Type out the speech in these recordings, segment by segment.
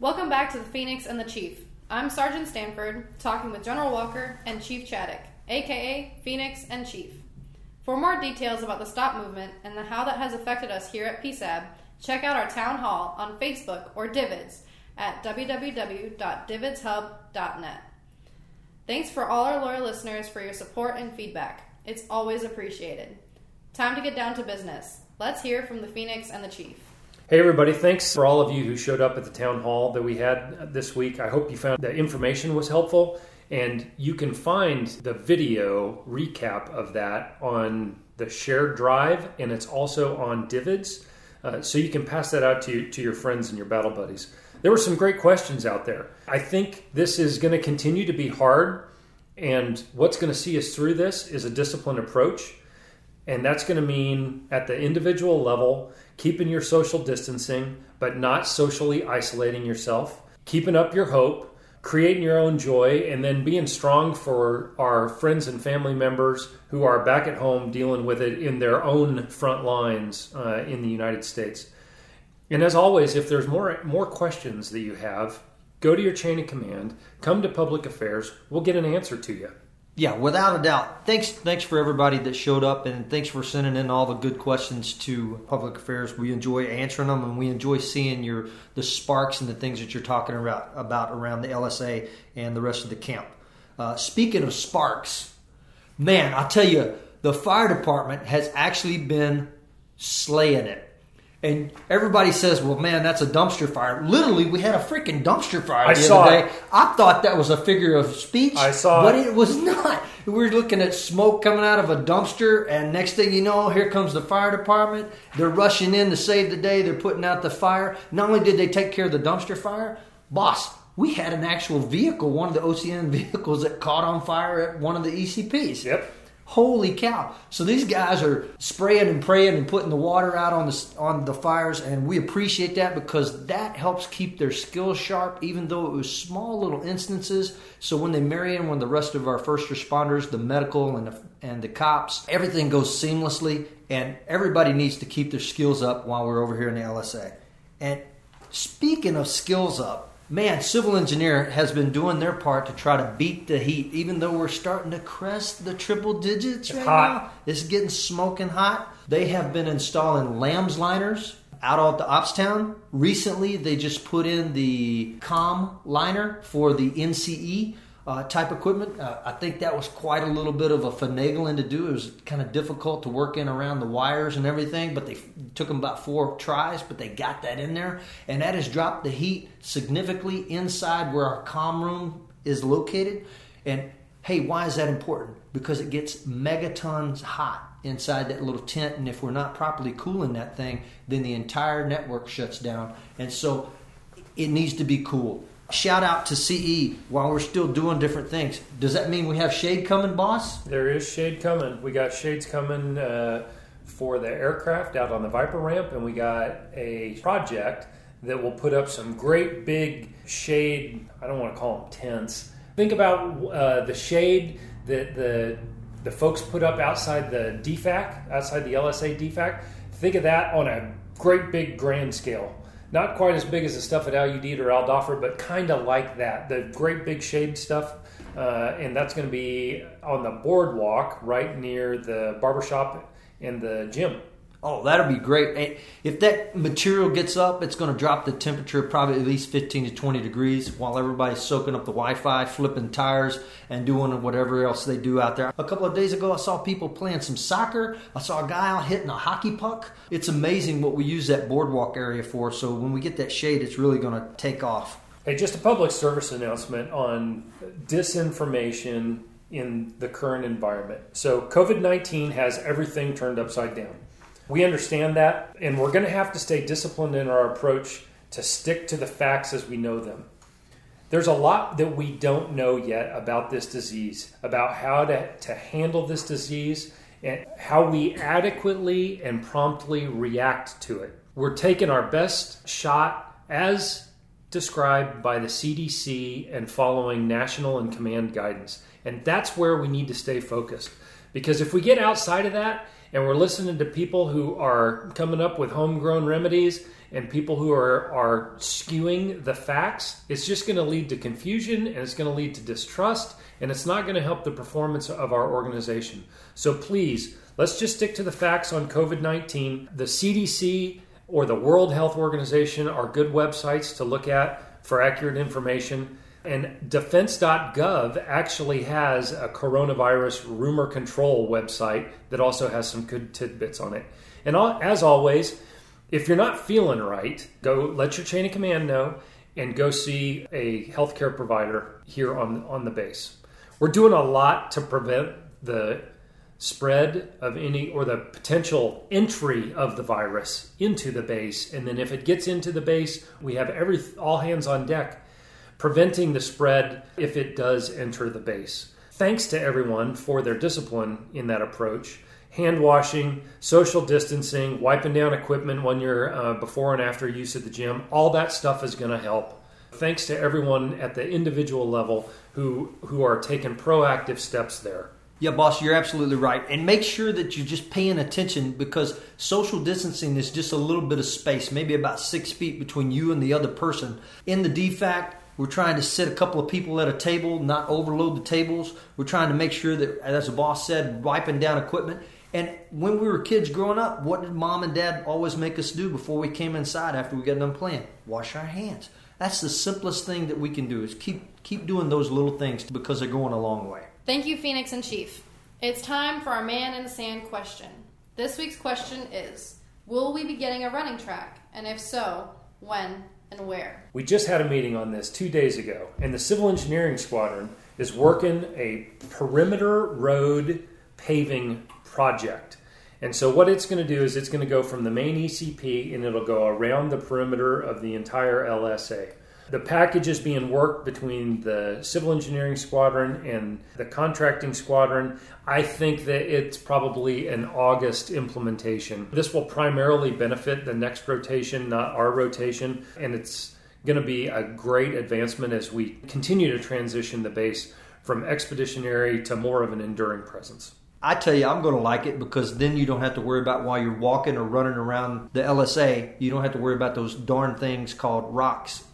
Welcome back to the Phoenix and the Chief. I'm Sergeant Stanford, talking with General Walker and Chief Chaddock, aka Phoenix and Chief. For more details about the Stop movement and the, how that has affected us here at PSAB, check out our town hall on Facebook or DVIDS at www.dvidshub.net. Thanks for all our loyal listeners for your support and feedback. It's always appreciated. Time to get down to business. Let's hear from the Phoenix and the Chief. Hey, everybody, thanks for all of you who showed up at the town hall that we had this week. I hope you found the information was helpful. And you can find the video recap of that on the shared drive, and it's also on DVIDS. Uh, so you can pass that out to, to your friends and your battle buddies. There were some great questions out there. I think this is going to continue to be hard, and what's going to see us through this is a disciplined approach. And that's going to mean at the individual level, keeping your social distancing, but not socially isolating yourself, keeping up your hope, creating your own joy, and then being strong for our friends and family members who are back at home dealing with it in their own front lines uh, in the United States. And as always, if there's more more questions that you have, go to your chain of command, come to public affairs, we'll get an answer to you. Yeah, without a doubt. Thanks, thanks for everybody that showed up, and thanks for sending in all the good questions to Public Affairs. We enjoy answering them, and we enjoy seeing your the sparks and the things that you're talking about about around the LSA and the rest of the camp. Uh, speaking of sparks, man, I tell you, the fire department has actually been slaying it. And everybody says, "Well, man, that's a dumpster fire." Literally, we had a freaking dumpster fire I the saw other day. it. I thought that was a figure of speech. I saw but it. it was not. We were looking at smoke coming out of a dumpster, and next thing you know, here comes the fire department. They're rushing in to save the day. They're putting out the fire. Not only did they take care of the dumpster fire, boss, we had an actual vehicle, one of the OCN vehicles that caught on fire at one of the ECPs. Yep. Holy cow! So these guys are spraying and praying and putting the water out on the on the fires, and we appreciate that because that helps keep their skills sharp, even though it was small little instances. So when they marry in with the rest of our first responders, the medical and the, and the cops, everything goes seamlessly, and everybody needs to keep their skills up while we're over here in the LSA. And speaking of skills up, man, civil engineer has been doing their part to try to beat the heat, even though we're starting to crest the triple digits right hot. now. It's getting smoking hot. They have been installing lambs liners out at the Opstown. Recently, they just put in the COM liner for the NCE. Uh, type equipment. Uh, I think that was quite a little bit of a finagling to do. It was kind of difficult to work in around the wires and everything, but they f- took them about four tries, but they got that in there, and that has dropped the heat significantly inside where our com room is located. And hey, why is that important? Because it gets megatons hot inside that little tent, and if we're not properly cooling that thing, then the entire network shuts down. And so it needs to be cooled. Shout out to CE while we're still doing different things. Does that mean we have shade coming, boss? There is shade coming. We got shades coming uh, for the aircraft out on the Viper ramp, and we got a project that will put up some great big shade. I don't want to call them tents. Think about uh, the shade that the the folks put up outside the DFAC, outside the LSA DFAC. Think of that on a great big grand scale. Not quite as big as the stuff at Al or Al Dhafra, but kind of like that. The great big shade stuff. Uh, and that's going to be on the boardwalk right near the barbershop and the gym. Oh, that'll be great. If that material gets up, it's going to drop the temperature probably at least 15 to 20 degrees while everybody's soaking up the Wi Fi, flipping tires, and doing whatever else they do out there. A couple of days ago, I saw people playing some soccer. I saw a guy out hitting a hockey puck. It's amazing what we use that boardwalk area for. So when we get that shade, it's really going to take off. Hey, just a public service announcement on disinformation in the current environment. So, COVID 19 has everything turned upside down. We understand that, and we're going to have to stay disciplined in our approach to stick to the facts as we know them. There's a lot that we don't know yet about this disease, about how to, to handle this disease, and how we adequately and promptly react to it. We're taking our best shot as described by the CDC and following national and command guidance. And that's where we need to stay focused. Because if we get outside of that and we're listening to people who are coming up with homegrown remedies and people who are, are skewing the facts, it's just going to lead to confusion and it's going to lead to distrust and it's not going to help the performance of our organization. So please, let's just stick to the facts on COVID 19. The CDC or the World Health Organization are good websites to look at for accurate information. And defense.gov actually has a coronavirus rumor control website that also has some good tidbits on it. And as always, if you're not feeling right, go let your chain of command know and go see a healthcare provider here on, on the base. We're doing a lot to prevent the spread of any or the potential entry of the virus into the base. And then if it gets into the base, we have every all hands on deck preventing the spread if it does enter the base. Thanks to everyone for their discipline in that approach. Hand washing, social distancing, wiping down equipment when you're uh, before and after use at the gym, all that stuff is going to help. Thanks to everyone at the individual level who who are taking proactive steps there. Yeah, boss, you're absolutely right. And make sure that you're just paying attention because social distancing is just a little bit of space, maybe about six feet between you and the other person. In the DFAC, we're trying to sit a couple of people at a table, not overload the tables. We're trying to make sure that, as the boss said, wiping down equipment. And when we were kids growing up, what did mom and dad always make us do before we came inside after we got done playing? Wash our hands. That's the simplest thing that we can do is keep keep doing those little things because they're going a long way. Thank you, Phoenix and Chief. It's time for our man in the sand question. This week's question is Will we be getting a running track? And if so, when and where? We just had a meeting on this two days ago, and the Civil Engineering Squadron is working a perimeter road paving project. And so, what it's going to do is it's going to go from the main ECP and it'll go around the perimeter of the entire LSA. The package is being worked between the civil engineering squadron and the contracting squadron. I think that it's probably an August implementation. This will primarily benefit the next rotation, not our rotation, and it's going to be a great advancement as we continue to transition the base from expeditionary to more of an enduring presence. I tell you, I'm going to like it because then you don't have to worry about while you're walking or running around the LSA, you don't have to worry about those darn things called rocks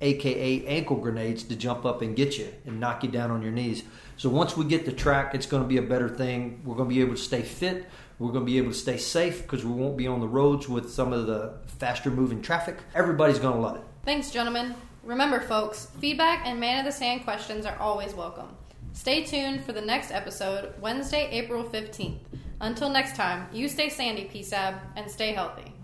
aka ankle grenades, to jump up and get you and knock you down on your knees. So once we get the track, it's going to be a better thing. We're going to be able to stay fit. We're going to be able to stay safe because we won't be on the roads with some of the faster moving traffic. Everybody's going to love it. Thanks, gentlemen. Remember, folks, feedback and Man of the Sand questions are always welcome. Stay tuned for the next episode, Wednesday, April 15th. Until next time, you stay sandy, PSAB, and stay healthy.